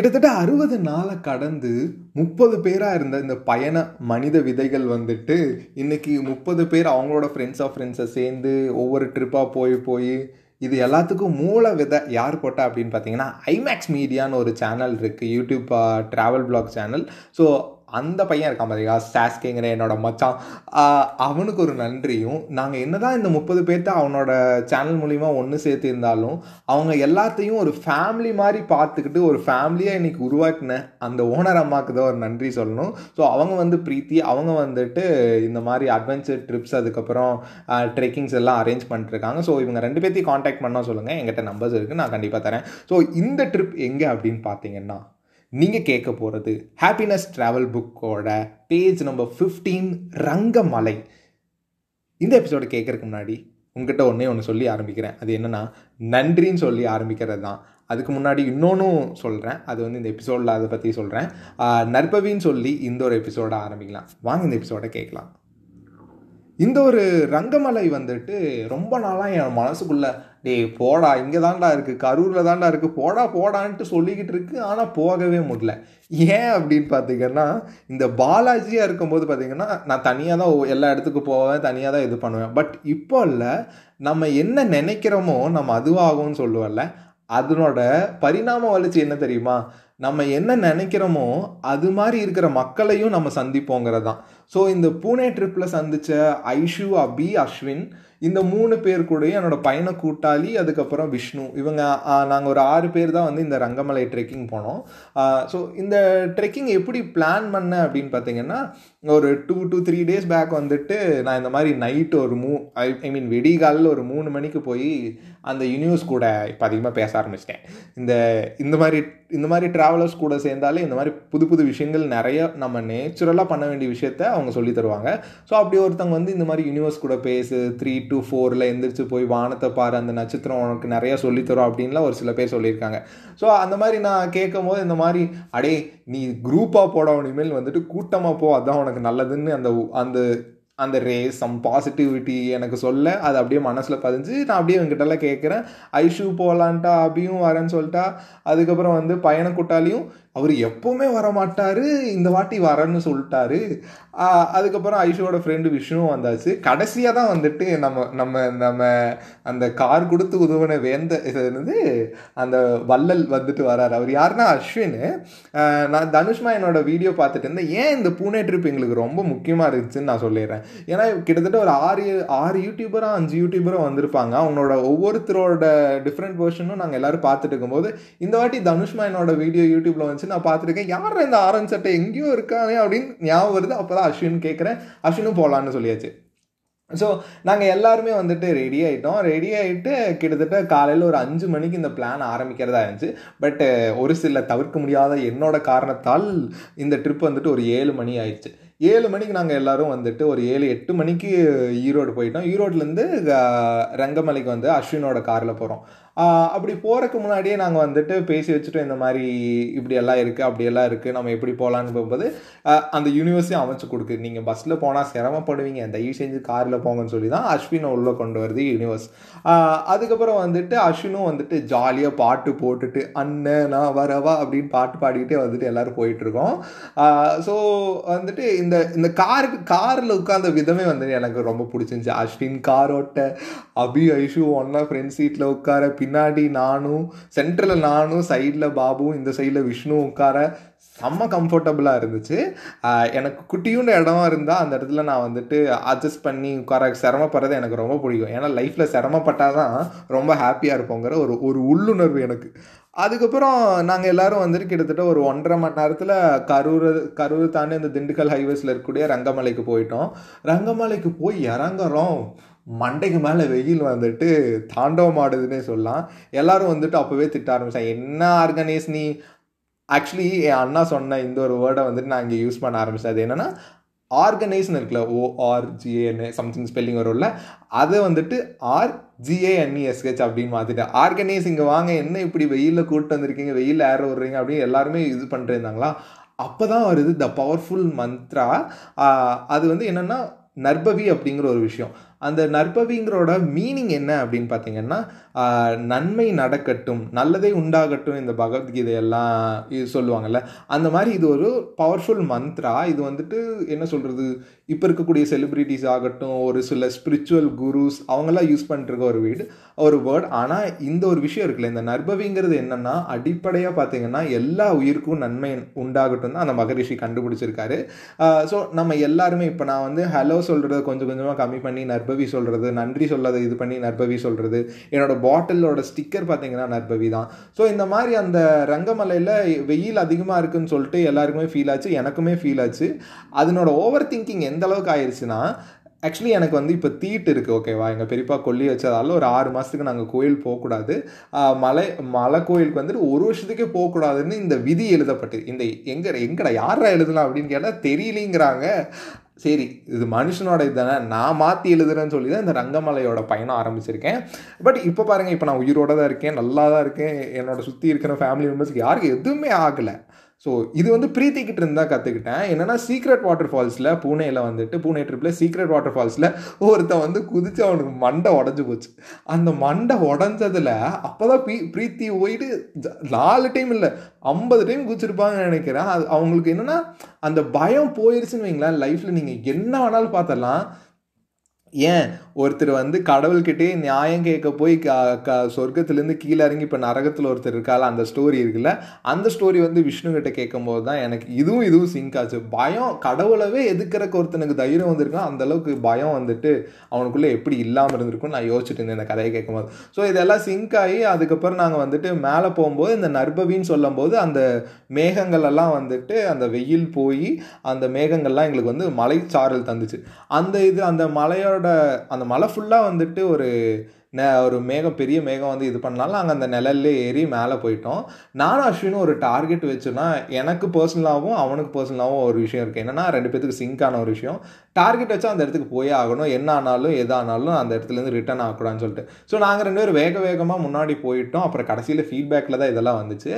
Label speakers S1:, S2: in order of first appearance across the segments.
S1: கிட்டத்தட்ட அறுபது நாளை கடந்து முப்பது பேராக இருந்த இந்த பயண மனித விதைகள் வந்துட்டு இன்னைக்கு முப்பது பேர் அவங்களோட ஃப்ரெண்ட்ஸ் ஆஃப் ஃப்ரெண்ட்ஸை சேர்ந்து ஒவ்வொரு ட்ரிப்பாக போய் போய் இது எல்லாத்துக்கும் மூல விதை யார் போட்டா அப்படின்னு பார்த்தீங்கன்னா ஐமேக்ஸ் மீடியான்னு ஒரு சேனல் இருக்குது YouTube travel vlog channel so அந்த பையன் இருக்கான் பார்த்தீங்களா சாஸ்கேங்கிற என்னோட மச்சான். அவனுக்கு ஒரு நன்றியும் நாங்கள் என்னதான் இந்த முப்பது பேர்த்த அவனோட சேனல் மூலிமா ஒன்று சேர்த்துருந்தாலும் அவங்க எல்லாத்தையும் ஒரு ஃபேமிலி மாதிரி பார்த்துக்கிட்டு ஒரு ஃபேமிலியாக இன்னைக்கு உருவாக்கின அந்த ஓனர் அம்மாவுக்கு தான் ஒரு நன்றி சொல்லணும். ஸோ அவங்க வந்து பிரீத்தி அவங்க வந்துட்டு இந்த மாதிரி அட்வென்ச்சர் ட்ரிப்ஸ் அதுக்கப்புறம் ட்ரெக்கிங்ஸ் எல்லாம் அரேஞ்ச் பண்ணிட்டுருக்காங்க. ஸோ இவங்க ரெண்டு பேர்த்தையும் காண்டாக்ட் பண்ணால் சொல்லுங்கள் எங்கிட்ட நம்பர்ஸ் இருக்குது நான் கண்டிப்பாக தரேன். ஸோ இந்த ட்ரிப் எங்கே அப்படின்னு பார்த்தீங்கன்னா நீங்கள் கேட்க போகிறது ஹாப்பினஸ் ட்ராவல் புக்கோட பேஜ் நம்பர் ஃபிஃப்டீன் ரங்கமலை. இந்த எபிசோடு கேட்குறக்கு முன்னாடி உங்ககிட்ட ஒன்றே ஒன்று சொல்லி ஆரம்பிக்கிறேன். அது என்னென்னா நன்றின்னு சொல்லி ஆரம்பிக்கிறது தான். அதுக்கு முன்னாடி இன்னொன்றும் சொல்கிறேன் அது வந்து இந்த எபிசோடில் அதை பற்றி சொல்கிறேன் நற்பவின்னு சொல்லி இந்த ஒரு எபிசோடை ஆரம்பிக்கலாம். வாங்க இந்த எபிசோடை கேட்கலாம். இந்த ஒரு ரங்கமலை வந்துட்டு ரொம்ப நாளாக என் மனசுக்குள்ளே டேய் போடா இங்கே தாண்டா இருக்குது கரூரில் தான்டா இருக்குது போடா போடான்ட்டு சொல்லிக்கிட்டு இருக்கு ஆனால் போகவே முடியல. ஏன் அப்படின்னு பார்த்தீங்கன்னா இந்த பாலாஜியாக இருக்கும்போது பார்த்தீங்கன்னா நான் தனியாக தான் எல்லா இடத்துக்கு போவேன் தனியாக தான் இது பண்ணுவேன். பட் இப்போ இல்லை நம்ம என்ன நினைக்கிறோமோ நம்ம அதுவாகும்னு சொல்லுவல்ல அதனோட பரிணாம வளர்ச்சி என்ன தெரியுமா? நம்ம என்ன நினைக்கிறோமோ அது மாதிரி இருக்கிற மக்களையும் நம்ம சந்திப்போங்கிறது தான் ஸோ இந்த பூனே ட்ரிப்பில் சந்தித்த ஐஷு அபி அஸ்வின் இந்த மூணு பேர் கூடயும் என்னோட பயண கூட்டாளி அதுக்கப்புறம் விஷ்ணு. இவங்க நாங்கள் ஒரு ஆறு பேர் தான் வந்து இந்த ரங்கமலை ட்ரெக்கிங் போனோம். ஸோ இந்த ட்ரெக்கிங் எப்படி பிளான் பண்ண அப்படின்னு பார்த்தீங்கன்னா ஒரு two two three days back வந்துட்டு நான் இந்த மாதிரி நைட்டு ஒரு மூ ஐ ஐ மீன் வெடிகாலில் ஒரு மூணு மணிக்கு போய் அந்த யூனிவர்ஸ் கூட இப்போ அதிகமாக பேச ஆரம்பிச்சிட்டேன். இந்த இந்த மாதிரி இந்த மாதிரி ட்ராவலர்ஸ் கூட சேர்ந்தாலே இந்த மாதிரி புது புது விஷயங்கள் நிறைய நம்ம நேச்சுரலாக பண்ண வேண்டிய விஷயத்த அவங்க சொல்லி தருவாங்க. ஸோ அப்படி ஒருத்தவங்க வந்து இந்த மாதிரி யூனிவர்ஸ் கூட பேசு த்ரீ டு ஃபோரில் எந்திரிச்சு போய் வானத்தை பாரு அந்த நட்சத்திரம் உனக்கு நிறையா சொல்லித்தரும் அப்படின்லாம் ஒரு சில பேர் சொல்லியிருக்காங்க. ஸோ அந்த மாதிரி நான் கேட்கும் போது இந்த மாதிரி அடே நீ குரூப்பாக போட இனிமேல் வந்துட்டு கூட்டமாக போ அதான் உனக்கு நல்லதுன்னு அந்த அந்த அந்த ரேஸ் சம் பாசிட்டிவிட்டி எனக்கு சொல்ல அது அப்படியே மனசில் பதிஞ்சு நான் அப்படியே இவங்ககிட்டலாம் கேட்குறேன் ஐஷு போகலான்ட்டா அபியும் வரேன்னு சொல்லிட்டா அதுக்கப்புறம் வந்து பயண கூட்டாளியும் அவர் எப்போவுமே வரமாட்டார் இந்த வாட்டி வரேன்னு சொல்லிட்டாரு. அதுக்கப்புறம் ஐஷோட ஃப்ரெண்டு விஷ்ணுவும் வந்தாச்சு. கடைசியாக தான் வந்துட்டு நம்ம நம்ம நம்ம அந்த கார் கொடுத்து உதவின வேந்த இது வந்து அந்த வள்ளல் வந்துட்டு வராரு. அவர் யாருன்னா அஸ்வின். நான் தனுஷ்மா என்னோட வீடியோ பார்த்துட்டு இருந்தேன். ஏன் இந்த பூனே ட்ரிப் எங்களுக்கு ரொம்ப முக்கியமாக இருந்துச்சுன்னு நான் சொல்லிடுறேன். ஏன்னா கிட்டத்தட்ட ஒரு ஆறு ஆறு யூடியூபராக அஞ்சு யூடியூபரும் வந்திருப்பாங்க. அவங்களோட ஒவ்வொருத்தரோட டிஃப்ரெண்ட் வேர்ஷனும் நாங்கள் எல்லாரும் பார்த்துட்டு இருக்கும்போது இந்த வாட்டி தனுஷ்மா என்னோட வீடியோ யூடியூப்பில் வந்து வந்துச்சு நான் பார்த்துருக்கேன். யார் இந்த ஆரஞ்சு சட்டை எங்கேயோ இருக்கானே அப்படின்னு ஞாபகம் வருது. அப்போ தான் அஸ்வின் கேட்குறேன். அஸ்வினும் போகலான்னு சொல்லியாச்சு. ஸோ நாங்கள் எல்லாருமே வந்துட்டு ரெடி ஆகிட்டோம் ரெடி ஆகிட்டு கிட்டத்தட்ட காலையில் ஒரு அஞ்சு மணிக்கு இந்த பிளான் ஆரம்பிக்கிறதா இருந்துச்சு. பட் ஒரு சில தவிர்க்க முடியாத என்னோட காரணத்தால் இந்த ட்ரிப் வந்துட்டு ஒரு ஏழு மணி ஆயிடுச்சு. ஏழு மணிக்கு நாங்கள் எல்லோரும் வந்துட்டு ஒரு ஏழு எட்டு மணிக்கு ஈரோடு போயிட்டோம். ஈரோட்லேருந்து ரங்கமலைக்கு வந்து அஸ்வினோட காரில் போகிறோம் அப்படி போகிறதுக்கு முன்னாடியே நாங்கள் வந்துட்டு பேசி வச்சுட்டோம் இந்த மாதிரி இப்படியெல்லாம் இருக்குது அப்படியெல்லாம் இருக்குது நம்ம எப்படி போகலான்னு போகும்போது அந்த யூனிவர்ஸையும் அமைச்சு கொடுக்கு. நீங்கள் பஸ்ஸில் போனால் சிரமப்படுவீங்க. தயவு செஞ்சு காரில் போங்கன்னு சொல்லி தான் அஸ்வினை உள்ளே கொண்டு வருது யூனிவர்ஸ் அதுக்கப்புறம் வந்துட்டு அஸ்வினும் வந்துட்டு ஜாலியாக பாட்டு போட்டுட்டு அண்ணன் நான் வரவா? அப்படின்னு பாட்டு பாடிக்கிட்டே வந்துட்டு எல்லோரும் போயிட்டுருக்கோம். ஸோ வந்துட்டு இந்த இந்த காருக்கு காரில் உட்காந்த விதமே வந்து எனக்கு ரொம்ப பிடிச்சிருந்துச்சி. அஸ்வின் கார் ஓட்ட அபி ஐஷு ஒன்னா ஃப்ரெண்ட் சீட்டில் உட்கார பின்னாடி நானும் சென்டரில் நானும் சைடில் பாபுவும் இந்த சைடில் விஷ்ணு உட்கார செம்ம கம்ஃபர்டபுளாக இருந்துச்சு. எனக்கு குட்டியுண்ட இடமா இருந்தால் அந்த இடத்துல நான் வந்துட்டு அட்ஜஸ்ட் பண்ணி உட்கார சிரமப்படுறது எனக்கு ரொம்ப பிடிக்கும். ஏன்னா லைஃப்பில் சிரமப்பட்டால் தான் ரொம்ப ஹாப்பியாக இருப்போங்கிற ஒரு ஒரு உள்ளுணர்வு எனக்கு. அதுக்கப்புறம் நாங்கள் எல்லோரும் வந்துட்டு கிட்டத்தட்ட ஒரு ஒன்றரை மணி நேரத்தில் கரூர் கரூர் தாண்டி அந்த திண்டுக்கல் ஹைவேஸில் இருக்கக்கூடிய ரங்கமலைக்கு போயிட்டோம். ரங்கமலைக்கு போய் இறங்குறோம். மண்டைக்கு மேலே வெயில் வந்துட்டு தாண்டவம் ஆடுதுன்னே சொல்லலாம். எல்லாரும் வந்துட்டு அப்போவே திட்ட ஆரம்பித்தேன் என்ன ஆர்கனைஸ் நீ? ஆக்சுவலி என் அண்ணா சொன்ன இந்த ஒரு வேர்டை வந்துட்டு நான் இங்கே யூஸ் பண்ண ஆரம்பிச்சேன். அது என்னென்னா ஆர்கனைஸ்னு இருக்குல்ல ஓஆர்ஜிஏன்னு சம்திங் ஸ்பெல்லிங் வரும்ல அதை வந்துட்டு ஆர் ஜிஏஎன்இஎஸ்ஹெச் அப்படின்னு மாற்றிட்டேன் ஆர்கனைஸ் இங்கே வாங்க என்ன இப்படி வெயிலில் கூப்பிட்டு வந்திருக்கீங்க? வெயில் ஏற விடுறீங்க அப்படின்னு எல்லாருமே இது பண்ணிட்டு இருந்தாங்களா அப்போ தான் வருது த பவர்ஃபுல் மந்த்ரா அது வந்து என்னென்னா நர்பவி அப்படிங்கிற ஒரு விஷயம். அந்த நற்பவிங்கிறோட மீனிங் என்ன அப்படின்னு பார்த்தீங்கன்னா நன்மை நடக்கட்டும் நல்லதே உண்டாகட்டும் இந்த பகவத்கீதையெல்லாம் இது சொல்லுவாங்கல்ல. அந்த மாதிரி இது ஒரு பவர்ஃபுல் மந்த்ரா இது வந்துட்டு என்ன சொல்கிறது இப்போ இருக்கக்கூடிய செலிப்ரிட்டிஸ் ஆகட்டும் ஒரு சில ஸ்பிரிச்சுவல் குருஸ் அவங்கெல்லாம் யூஸ் பண்ணிட்டு ஒரு வீடு ஒரு வேர்ட் ஆனால் இந்த ஒரு விஷயம் இருக்குல்ல இந்த நற்பவிங்கிறது என்னென்னா அடிப்படையாக பார்த்தீங்கன்னா எல்லா உயிருக்கும் நன்மை உண்டாகட்டும் தான் அந்த மகரிஷி கண்டுபிடிச்சிருக்காரு. ஸோ நம்ம எல்லாருமே இப்போ நான் வந்து ஹலோ சொல்கிறத கொஞ்சம் கொஞ்சமாக கம்மி பண்ணி நற்பவி சொல்கிறது நன்றி சொல்லாத இது பண்ணி நற்பவி சொல்கிறது என்னோட பாட்டிலோட ஸ்டிக்கர் பார்த்தீங்கன்னா நற்பவி தான். ஸோ இந்த மாதிரி அந்த ரங்கமலையில் வெயில் அதிகமாக இருக்குன்னு சொல்லிட்டு எல்லாருக்குமே ஃபீல் ஆச்சு எனக்குமே ஃபீல் ஆச்சு. அதனோட ஓவர் திங்கிங் எந்த அளவுக்கு ஆயிடுச்சுன்னா ஆக்சுவலி எனக்கு வந்து இப்போ தீட்டு இருக்குது ஓகேவா எங்கள் பெரியப்பா கொல்லி வச்சதால ஒரு ஆறு மாதத்துக்கு நாங்கள் கோயில் போகக்கூடாது. மலை மலை கோயிலுக்கு வந்துட்டு ஒரு வருஷத்துக்கே போகக்கூடாதுன்னு இந்த விதி எழுதப்பட்டு இந்த எங்கே எங்கடா யாரா எழுதலாம் அப்படின்னு கேட்டால் தெரியலிங்கிறாங்க. சரி இது மனுஷனோட இதுதானே நான் மாற்றி எழுதுறேன்னு சொல்லி தான் இந்த ரங்கமலையோட பயணம் ஆரம்பிச்சிருக்கேன். பட் இப்போ பாருங்கள் இப்போ நான் உயிரோட தான் இருக்கேன் நல்லா தான் இருக்கேன். என்னோட சுற்றி இருக்கிற ஃபேமிலி மெம்பர்ஸ்க்கு யாருக்கு எதுவுமே ஆகலை. ஸோ இது வந்து பிரீத்திக்கிட்டு இருந்தால் கற்றுக்கிட்டேன் என்னென்னா சீக்ரெட் வாட்டர் ஃபால்ஸில் பூனேயில் வந்துட்டு பூனே ட்ரிப்பில் சீக்ரெட் வாட்டர் ஃபால்ஸில் ஒருத்தன் வந்து குதிச்சு அவனுக்கு மண்டை உடஞ்சி போச்சு. அந்த மண்டை உடஞ்சதில் அப்போ தான் ப்ரீ பிரீத்தி போயிட்டு ஜ- நாலு டைம் இல்லை ஐம்பது டைம் குதிச்சிருப்பாங்கன்னு நினைக்கிறேன். அது அவங்களுக்கு என்னென்னா அந்த பயம் போயிருச்சுன்னு வைங்களேன் லைஃப்பில் நீங்கள் என்ன வேணாலும் பார்த்தலாம் ஏன்? ஒருத்தர் வந்து கடவுள்கிட்டே நியாயம் கேட்க போய் க க சொர்க்கத்துலேருந்து கீழே இறங்கி இப்போ நரகத்தில் ஒருத்தர் இருக்கால அந்த ஸ்டோரி இருக்குல்ல அந்த ஸ்டோரி வந்து விஷ்ணுகிட்ட கேட்கும்போது தான் எனக்கு இதுவும் இதுவும் சிங்க் ஆச்சு. பயம் கடவுளவே எதுக்குறக்கு ஒருத்தனுக்கு தைரியம் வந்திருக்கும் அந்த அளவுக்கு பயம் வந்துட்டு அவனுக்குள்ளே எப்படி இல்லாமல் இருந்திருக்கும்னு நான் யோசிச்சுட்டு இருந்தேன் இந்த கதையை கேட்கும்போது. ஸோ இதெல்லாம் சிங்க் ஆகி அதுக்கப்புறம் நாங்கள் வந்துட்டு மேலே போகும்போது இந்த நர்பவின்னு சொல்லும்போது அந்த மேகங்கள் எல்லாம் வந்துட்டு அந்த வெயில் போய் அந்த மேகங்கள்லாம் எங்களுக்கு வந்து மலைச்சாரல் தந்துச்சு. அந்த இது அந்த மலையோட அந்த மலை ஃபுல்லாக வந்துட்டு ஒரு ஒரு மேகம் பெரிய மேகம் வந்து இது பண்ணாலும் நாங்கள் அந்த நிழல்லே ஏறி மேலே போயிட்டோம். நானும் அஸ்வினும் ஒரு டார்கெட் வச்சோன்னா எனக்கு பர்சனலாகவும் அவனுக்கு பர்சனலாகவும் ஒரு விஷயம் இருக்குது என்னன்னா ரெண்டு பேத்துக்கு சிங்கான ஒரு விஷயம். டார்கெட் வச்சா அந்த இடத்துக்கு போயே ஆகணும். என்ன ஆனாலும் எதானாலும் அந்த இடத்துலேருந்து ரிட்டர்ன் ஆகக்கூடாதுன்னு சொல்லிட்டு. ஸோ நாங்கள் ரெண்டு பேரும் வேக வேகமாக முன்னாடி போயிட்டோம். அப்புறம் கடைசியில் ஃபீட்பேக்கில் தான் இதெல்லாம் வந்துச்சு.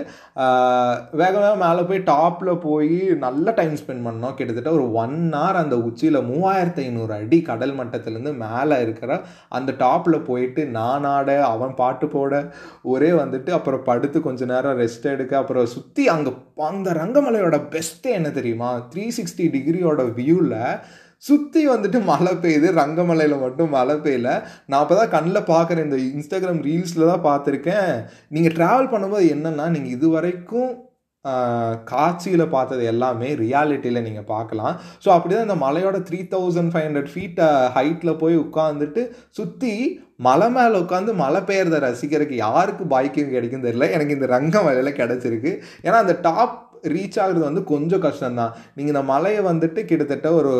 S1: வேக வேகமாக மேலே போய் டாப்பில் போய் நல்ல டைம் ஸ்பெண்ட் பண்ணோம். கிட்டத்தட்ட ஒரு ஒன் ஹவர் அந்த உச்சியில் மூவாயிரத்து ஐநூறு அடி கடல் மட்டத்துலேருந்து மேலே இருக்கிற அந்த டாப்பில் போயிட்டு நான் ஆட அவன் பாட்டு போட ஒரே வந்துட்டு அப்புறம் படுத்து கொஞ்ச நேரம் ரெஸ்ட் எடுக்க அப்புறம் சுற்றி அங்கே அந்த ரங்கமலையோட பெஸ்ட்டு என்ன தெரியுமா? த்ரீ சிக்ஸ்டி டிகிரியோட வியூவில் சுற்றி வந்துட்டு மழை பெய்யுது. ரங்கமலையில் மட்டும் மழை பெய்யல. நான் அப்போ தான் கண்ணில் பார்க்குறேன் இந்த இன்ஸ்டாகிராம் ரீல்ஸில் தான் பார்த்துருக்கேன். நீங்கள் ட்ராவல் பண்ணும்போது என்னென்னா நீங்கள் இது வரைக்கும் காட்சியில் பார்த்தது எல்லாமே ரியாலிட்டியில் நீங்கள் பார்க்கலாம். ஸோ அப்படி தான் இந்த மலையோட த்ரீ தௌசண்ட் ஃபைவ் ஹண்ட்ரட் ஃபீட்டை ஹைட்டில் போய் உட்காந்துட்டு சுற்றி மலை மேலே உட்காந்து மலை பெய்யறத ரசிக்கிறதுக்கு யாருக்கு பைக்கிங் கிடைக்கும் தெரியல. எனக்கு இந்த ரங்கம் வலையில் கிடச்சிருக்கு. ஏன்னா அந்த டாப் ரீச் ஆகுறது வந்து கொஞ்சம் கஷ்டம்தான். நீங்கள் இந்த மலையை வந்துட்டு கிட்டத்தட்ட ஒரு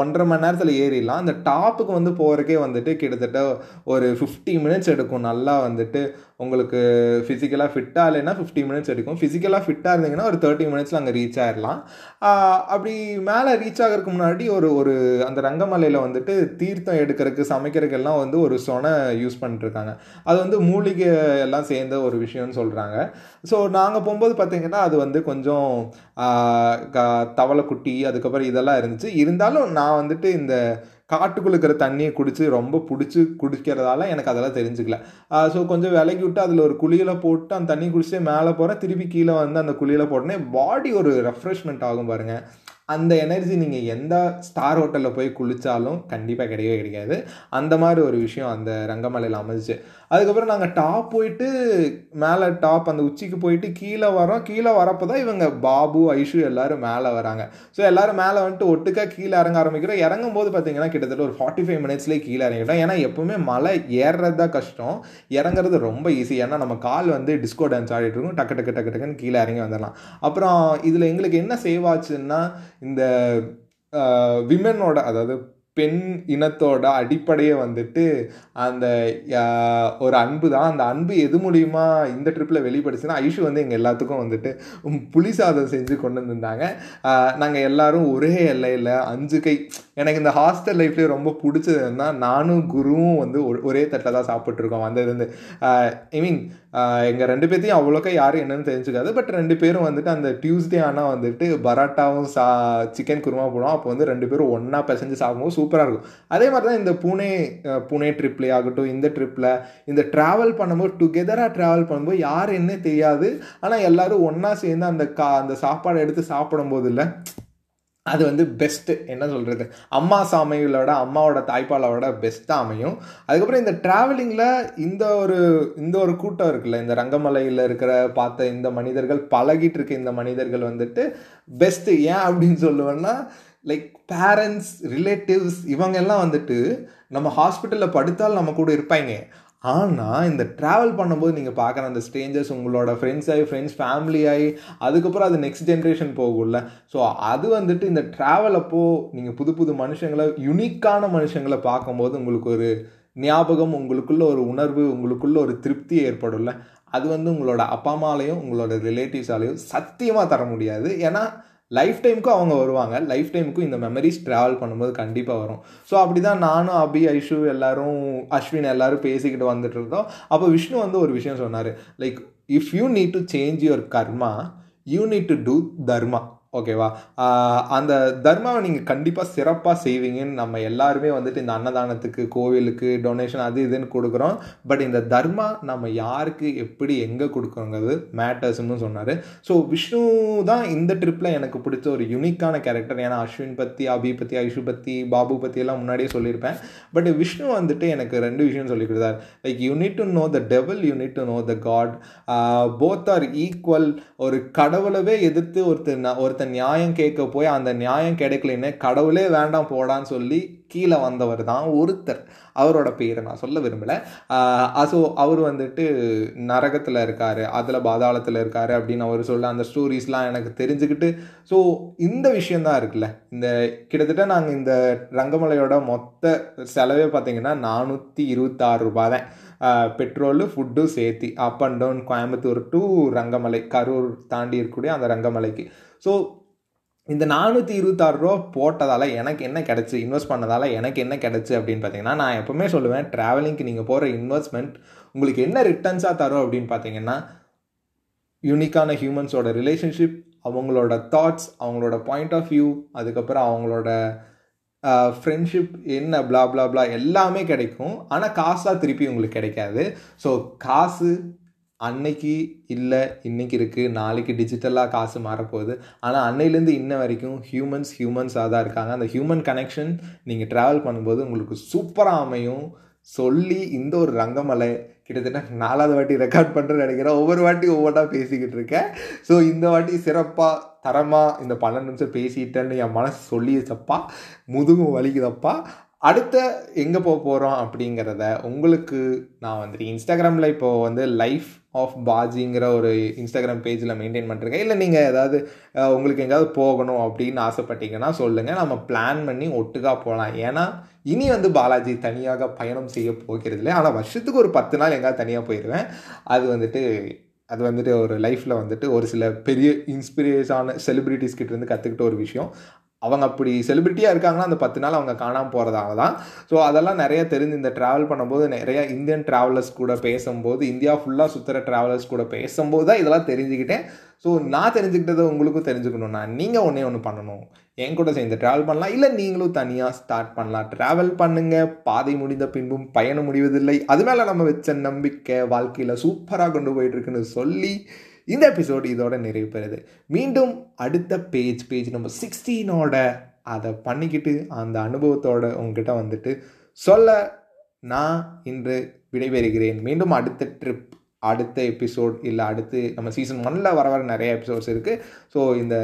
S1: ஒன்றரை மணி நேரத்தில் ஏறிடலாம். அந்த டாப்புக்கு வந்து போகிறக்கே வந்துட்டு கிட்டத்தட்ட ஒரு ஃபிஃப்டி மினிட்ஸ் எடுக்கும். நல்லா வந்துட்டு உங்களுக்கு ஃபிசிக்கலாக ஃபிட்டாக இல்லைன்னா ஃபிஃப்டி மினிட்ஸ் எடுக்கும். ஃபிசிக்கலாக ஃபிட்டாக இருந்தீங்கன்னா ஒரு தேர்ட்டி மினிட்ஸில் அங்கே ரீச் ஆகிடலாம் அப்படி மேலே ரீச் ஆகிறதுக்கு முன்னாடி ஒரு ஒரு அந்த ரங்கமலையில் வந்துட்டு தீர்த்தம் எடுக்கிறதுக்கு சமைக்கிறதுக்கு எல்லாம் வந்து ஒரு சொனை யூஸ் பண்ணிட்டுருக்காங்க. அது வந்து மூலிகை எல்லாம் சேர்ந்த ஒரு விஷயம்னு சொல்கிறாங்க ஸோ நாங்கள் போகும்போது பார்த்தீங்கன்னா அது வந்து கொஞ்சம் க- தவளைக்குட்டி அதுக்கப்புறம் இதெல்லாம் இருந்துச்சு. இருந்தாலும் நான் வந்துட்டு இந்த காட்டுக்குள்ள இருக்கிற தண்ணியை குடித்து ரொம்ப பிடிச்சி குடிக்கிறதால எனக்கு அதெல்லாம் தெரிஞ்சுக்கல. ஸோ கொஞ்சம் விலகி விட்டு அதில் ஒரு குழியில் போட்டு அந்த தண்ணி குடிச்சிட்டு மேலே போகிறேன் திருப்பி கீழே வந்து அந்த குழியில் போட்டோன்னே பாடி ஒரு ரெஃப்ரெஷ்மெண்ட் ஆகும் பாருங்கள் அந்த எனர்ஜி நீங்கள் எந்த ஸ்டார் ஹோட்டலில் போய் குளித்தாலும் கண்டிப்பாக கிடையவே கிடைக்காது அந்த மாதிரி ஒரு விஷயம் அந்த ரங்கமலையில் அமைஞ்சிச்சு. அதுக்கப்புறம் நாங்கள் டாப் போயிட்டு மேலே டாப் அந்த உச்சிக்கு போயிட்டு கீழே வரோம் கீழே வரப்போ தான் இவங்க பாபு ஐஷு எல்லோரும் மேலே வராங்க. ஸோ எல்லோரும் மேலே வந்துட்டு ஒட்டுக்கா கீழே இறங்க ஆரம்பிக்கிறோம். இறங்கும் போது பார்த்தீங்கன்னா கிட்டத்தட்ட ஒரு ஃபார்ட்டி ஃபைவ் மினிட்ஸ்லேயே கீழே இறங்கிட்டோம். ஏன்னா எப்போவுமே மலை ஏறுறது தான் கஷ்டம். இறங்குறது ரொம்ப ஈஸி ஏன்னா நம்ம கால் வந்து டிஸ்கோ டான்ஸ் ஆடிட்டு இருக்கும். டக்கு டக்கு டக்கு டக்குன்னு கீழே இறங்கி வந்துடலாம் அப்புறம் இதில் எங்களுக்கு என்ன சேவ் ஆச்சுன்னா இந்த விமனோட அதாவது பெண் இனத்தோட அடிப்படையே வந்துட்டு அந்த ஒரு அன்பு தான். அந்த அன்பு எது மூலியமா இந்த ட்ரிப்பில் வெளிப்படுச்சுன்னா ஐஷு வந்து எங்கள் எல்லாத்துக்கும் வந்துட்டு புளி சாதம் செஞ்சு கொண்டு வந்திருந்தாங்க. நாங்கள் எல்லாரும் ஒரே எல்லையில் அஞ்சு கை எனக்கு இந்த ஹாஸ்டல் லைஃப்லேயே ரொம்ப பிடிச்சதுன்னா நானும் குருவும் வந்து ஒரே தட்டில் தான் சாப்பிட்ருக்கோம் வந்ததுலேருந்து. ஐ மீன் எங்கள் ரெண்டு பேர்த்தையும் அவ்வளோக்கா யாரும் என்னன்னு தெரிஞ்சுக்காது. பட் ரெண்டு பேரும் வந்துட்டு அந்த டியூஸ்டே ஆனால் வந்துட்டு பராட்டாவும் சா சிக்கன் குருமா போடுவோம். அப்போ வந்து ரெண்டு பேரும் ஒன்றா பிசைஞ்சு சாப்பிடும்போது சூப்பராக இருக்கும். அதே மாதிரி தான் இந்த பூனே புனே பூனே ட்ரிப்லேயே ஆகட்டும் இந்த ட்ரிப்பில் இந்த ட்ராவல் பண்ணும்போது டுகெதராக ட்ராவல் பண்ணும்போது யார் என்ன தெரியாது. ஆனால் எல்லாரும் ஒன்றா சேர்ந்து அந்த கா அந்த சாப்பாடை எடுத்து சாப்பிடும்போது இல்லை அது வந்து பெஸ்ட்டு என்ன சொல்கிறது அம்மா சமையலோட அம்மாவோட தாய்ப்பாலோட பெஸ்ட்டாக அமையும். அதுக்கப்புறம் இந்த ட்ராவலிங்கில் இந்த ஒரு இந்த ஒரு கூட்டம் இருக்குல்ல இந்த ரங்கமலையில் இருக்கிற பார்த்த இந்த மனிதர்கள் பழகிட்டு இருக்க இந்த மனிதர்கள் வந்துட்டு பெஸ்ட்டு ஏன் அப்படின்னு சொல்லுவேன்னா லைக் பேரண்ட்ஸ் ரிலேட்டிவ்ஸ் இவங்க எல்லாம் வந்துட்டு நம்ம ஹாஸ்பிட்டலில் படுத்தால் நம்ம கூட இருப்பாங்க ஆனால் இந்த ட்ராவல் பண்ணும்போது நீங்கள் பார்க்குற அந்த ஸ்ட்ரேஞ்சர்ஸ் உங்களோட ஃப்ரெண்ட்ஸ் ஆகி ஃப்ரெண்ட்ஸ் ஃபேமிலி ஆகி அதுக்கப்புறம் அது நெக்ஸ்ட் ஜென்ரேஷன் போகும்ல. ஸோ அது வந்துட்டு இந்த ட்ராவல் அப்போது நீங்கள் புது புது மனுஷங்களை யுனிக்கான மனுஷங்களை பார்க்கும்போது உங்களுக்கு ஒரு ஞாபகம் உங்களுக்குள்ள ஒரு உணர்வு உங்களுக்குள்ள ஒரு திருப்தி ஏற்படும்ல. அது வந்து உங்களோட அப்பா அம்மாலையும் உங்களோட ரிலேட்டிவ்ஸாலையும் சத்தியமாக தர முடியாது. ஏன்னா லைஃப் டைமுக்கும் அவங்க வருவாங்க. லைஃப் டைமுக்கும் இந்த மெமரிஸ் ட்ராவல் பண்ணும்போது கண்டிப்பாக வரும். ஸோ அப்படி தான் நானும் அபி ஐஷு எல்லாரும் அஸ்வின் எல்லாரும் பேசிக்கிட்டு வந்துட்டு இருந்தோம். அப்போ விஷ்ணு வந்து ஒரு விஷயம் சொன்னார். Like if you need to change your karma you need to do dharma ஓகேவா அந்த தர்மாவை நீங்கள் கண்டிப்பாக சிறப்பாக செய்வீங்கன்னு நம்ம எல்லாருமே வந்துட்டு இந்த அன்னதானத்துக்கு கோவிலுக்கு டொனேஷன் அது இதுன்னு கொடுக்குறோம். பட் இந்த தர்மா நம்ம யாருக்கு எப்படி எங்கே கொடுக்குறோங்கிறது மேட்டர்ஸ்னு சொன்னார். ஸோ விஷ்ணு தான் இந்த ட்ரிப்பில் எனக்கு பிடிச்ச ஒரு யூனிக்கான கேரக்டர் ஏன்னா அஸ்வின் பற்றி அபி பற்றி ஐஷு பற்றி பாபு பற்றி எல்லாம் முன்னாடியே சொல்லியிருப்பேன். பட் விஷ்ணு வந்துட்டு எனக்கு ரெண்டு விஷயம் சொல்லி கொடுத்தார். Like you need to know the devil you need to know the god both are equal ஒரு கடவுளவே எதிர்த்து ஒருத்தர் ஒருத்தர் ஒருத்தன் நியாயம் கேட்க போய் அந்த நியாயம் கிடைக்கலன்னு கடவுளே வேண்டாம் போடான்னு சொல்லி கீழே வந்தவர் தான் ஒருத்தர். அவரோட பேரை நான் சொல்ல விரும்பலை. ஸோ அவர் வந்துட்டு நரகத்தில் இருக்கார் அதில் பாதாளத்தில் இருக்கார் அப்படின்னு அவர் சொல்ல அந்த ஸ்டோரிஸ்லாம் எனக்கு தெரிஞ்சுக்கிட்டு ஸோ இந்த விஷயந்தான் இருக்குல்ல. இந்த கிட்டத்தட்ட நாங்கள் இந்த ரங்கமலையோட மொத்த செலவே பார்த்திங்கன்னா நானூற்றி இருபத்தாறு ரூபாய் தான். பெட்ரோலு ஃபுட்டும் சேர்த்தி up and down Coimbatore to Rangamalai Karur தாண்டி இருக்கக்கூடிய அந்த ரங்கமலைக்கு. ஸோ இந்த நானூற்றி இருபத்தாறு ரூபா போட்டதால் எனக்கு என்ன கிடச்சி இன்வெஸ்ட் பண்ணதால் எனக்கு என்ன கிடச்சி அப்படின்னு பார்த்தீங்கன்னா நான் எப்பவுமே சொல்லுவேன் ட்ராவலிங்க்கு நீங்கள் போகிற இன்வெஸ்ட்மெண்ட் உங்களுக்கு என்ன ரிட்டர்ன்ஸாக தரும் அப்படின்னு பார்த்தீங்கன்னா யூனிக்கான ஹியூமன்ஸோட ரிலேஷன்ஷிப் அவங்களோட தாட்ஸ் அவங்களோட பாயிண்ட் ஆஃப் வியூ அதுக்கப்புறம் அவங்களோட ஃப்ரெண்ட்ஷிப் என்ன பிளா பிளா பிளா எல்லாமே கிடைக்கும். ஆனால் காசாக திருப்பி உங்களுக்கு கிடைக்காது. ஸோ காசு அன்னைக்கு இல்லை இன்னைக்கு இருக்குது நாளைக்கு டிஜிட்டலாக காசு மாறப்போகுது. ஆனால் அன்னையிலேருந்து இன்ன வரைக்கும் ஹியூமன்ஸ் ஹியூமன்ஸாக தான் இருக்காங்க. அந்த ஹியூமன் கனெக்ஷன் நீங்கள் ட்ராவல் பண்ணும்போது உங்களுக்கு சூப்பராக அமையும். சொல்லி இந்த ஒரு ரங்கமலை கிட்டத்தட்ட நாலாவது வாட்டி ரெக்கார்ட் பண்ணுறேன்னு நினைக்கிறேன். ஒவ்வொரு வாட்டி ஒவ்வொன்றா பேசிக்கிட்டு இருக்கேன். ஸோ இந்த வாட்டி சிறப்பாக தரமாக இந்த பன்னெண்டு நிமிஷம் பேசிட்டேன்னு என் மனசு சொல்லிச்சப்பா முதுகும் வலிக்குதப்பா. அடுத்த எங்கே போக போகிறோம் அப்படிங்கிறத உங்களுக்கு நான் வந்துட்டு இன்ஸ்டாகிராமில் இப்போது வந்து லைஃப் ஆஃப் பாஜிங்கிற ஒரு இன்ஸ்டாகிராம் பேஜில் மெயின்டைன் பண்ணுறேன் இல்லை நீங்கள் ஏதாவது உங்களுக்கு எங்கேயாவது போகணும் அப்படின்னு ஆசைப்பட்டீங்கன்னா சொல்லுங்கள் நம்ம பிளான் பண்ணி ஒட்டுக்கா போகலாம். ஏன்னா இனி வந்து பாலாஜி தனியாக பயணம் செய்ய போகிறது இல்லை. ஆனால் வருஷத்துக்கு ஒரு பத்து நாள் எங்கேயாவது தனியாக போயிடுவேன் அது வந்துட்டு அது வந்துட்டு ஒரு லைஃப்பில் வந்துட்டு ஒரு சில பெரிய இன்ஸ்பிரேஷான செலிப்ரிட்டிஸ் கிட்டேருந்து கற்றுக்கிட்ட ஒரு விஷயம். அவங்க அப்படி செலிபிரிட்டியாக இருக்காங்கன்னா அந்த பத்து நாள் அவங்க காணாமல் போகிறதால தான். ஸோ அதெல்லாம் நிறைய தெரிஞ்சு இந்த ட்ராவல் பண்ணும்போது நிறையா இந்தியன் ட்ராவலர்ஸ் கூட பேசும்போது இந்தியா ஃபுல்லாக சுற்றுற ட்ராவலர்ஸ் கூட பேசும்போது தான் இதெல்லாம் தெரிஞ்சுக்கிட்டேன். ஸோ நான் தெரிஞ்சுக்கிட்டதை உங்களுக்கும் தெரிஞ்சுக்கணும்னா நீங்கள் ஒன்றே ஒன்று பண்ணணும். என் கூட சேர்ந்து ட்ராவல் பண்ணலாம் இல்லை நீங்களும் தனியாக ஸ்டார்ட் பண்ணலாம். ட்ராவல் பண்ணுங்கள் பாதை முடிந்த பின்பும் பயணம் முடிவதில்லை. அது மேலே நம்ம வச்ச நம்பிக்கை வாழ்க்கையில் சூப்பராக கொண்டு போயிட்டுருக்குன்னு சொல்லி இந்த எபிசோடு இதோட நிறைவு பெறுது. மீண்டும் அடுத்த பேஜ் பேஜ் நம்பர் சிக்ஸ்டீனோட அதை பண்ணிக்கிட்டு அந்த அனுபவத்தோட உங்ககிட்ட வந்துட்டு சொல்ல நான் இன்று விடைபெறுகிறேன். மீண்டும் அடுத்த ட்ரிப் அடுத்த எபிசோட் இல்லை அடுத்து நம்ம சீசன் ஒனில் வர வர நிறைய எபிசோட்ஸ் இருக்குது ஸோ இந்த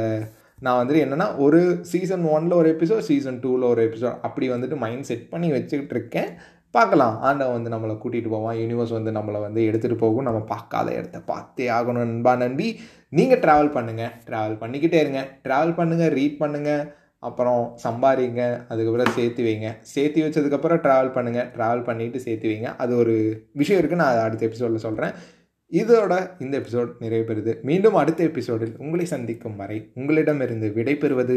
S1: நான் வந்துட்டு என்னென்னா ஒரு சீசன் ஒனில் ஒரு எபிசோட் சீசன் டூவில் ஒரு எபிசோட் அப்படி வந்துட்டு மைண்ட் செட் பண்ணி வச்சுக்கிட்டு இருக்கேன். பார்க்கலாம். ஆண்டவன் வந்து நம்மளை கூட்டிகிட்டு போவான். யூனிவர்ஸ் வந்து நம்மளை வந்து எடுத்துகிட்டு போகும். நம்ம பார்க்காத இடத்த பார்த்தே ஆகணும் நண்பா நம்பி நீங்கள் ட்ராவல் பண்ணுங்கள் ட்ராவல் பண்ணிக்கிட்டே இருங்க. ட்ராவல் பண்ணுங்கள் ரீட் பண்ணுங்கள் அப்புறம் சம்பாதிங்க. அதுக்கப்புறம் சேர்த்து வைங்க. சேர்த்து வச்சதுக்கப்புறம் ட்ராவல் பண்ணுங்கள் ட்ராவல் பண்ணிவிட்டு சேர்த்து வைங்க. அது ஒரு விஷயம் இருக்குது நான் அடுத்த எபிசோடில் சொல்கிறேன் இதோட இந்த எபிசோட் நிறைவு பெறுது மீண்டும் அடுத்த எபிசோடில் உங்களை சந்திக்கும் வரை உங்களிடமிருந்து விடைபெறுவது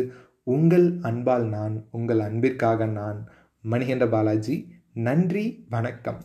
S1: உங்கள் அன்பால் நான் உங்கள் அன்பிற்காக நான் மணிகண்ட பாலாஜி. நன்றி வணக்கம்.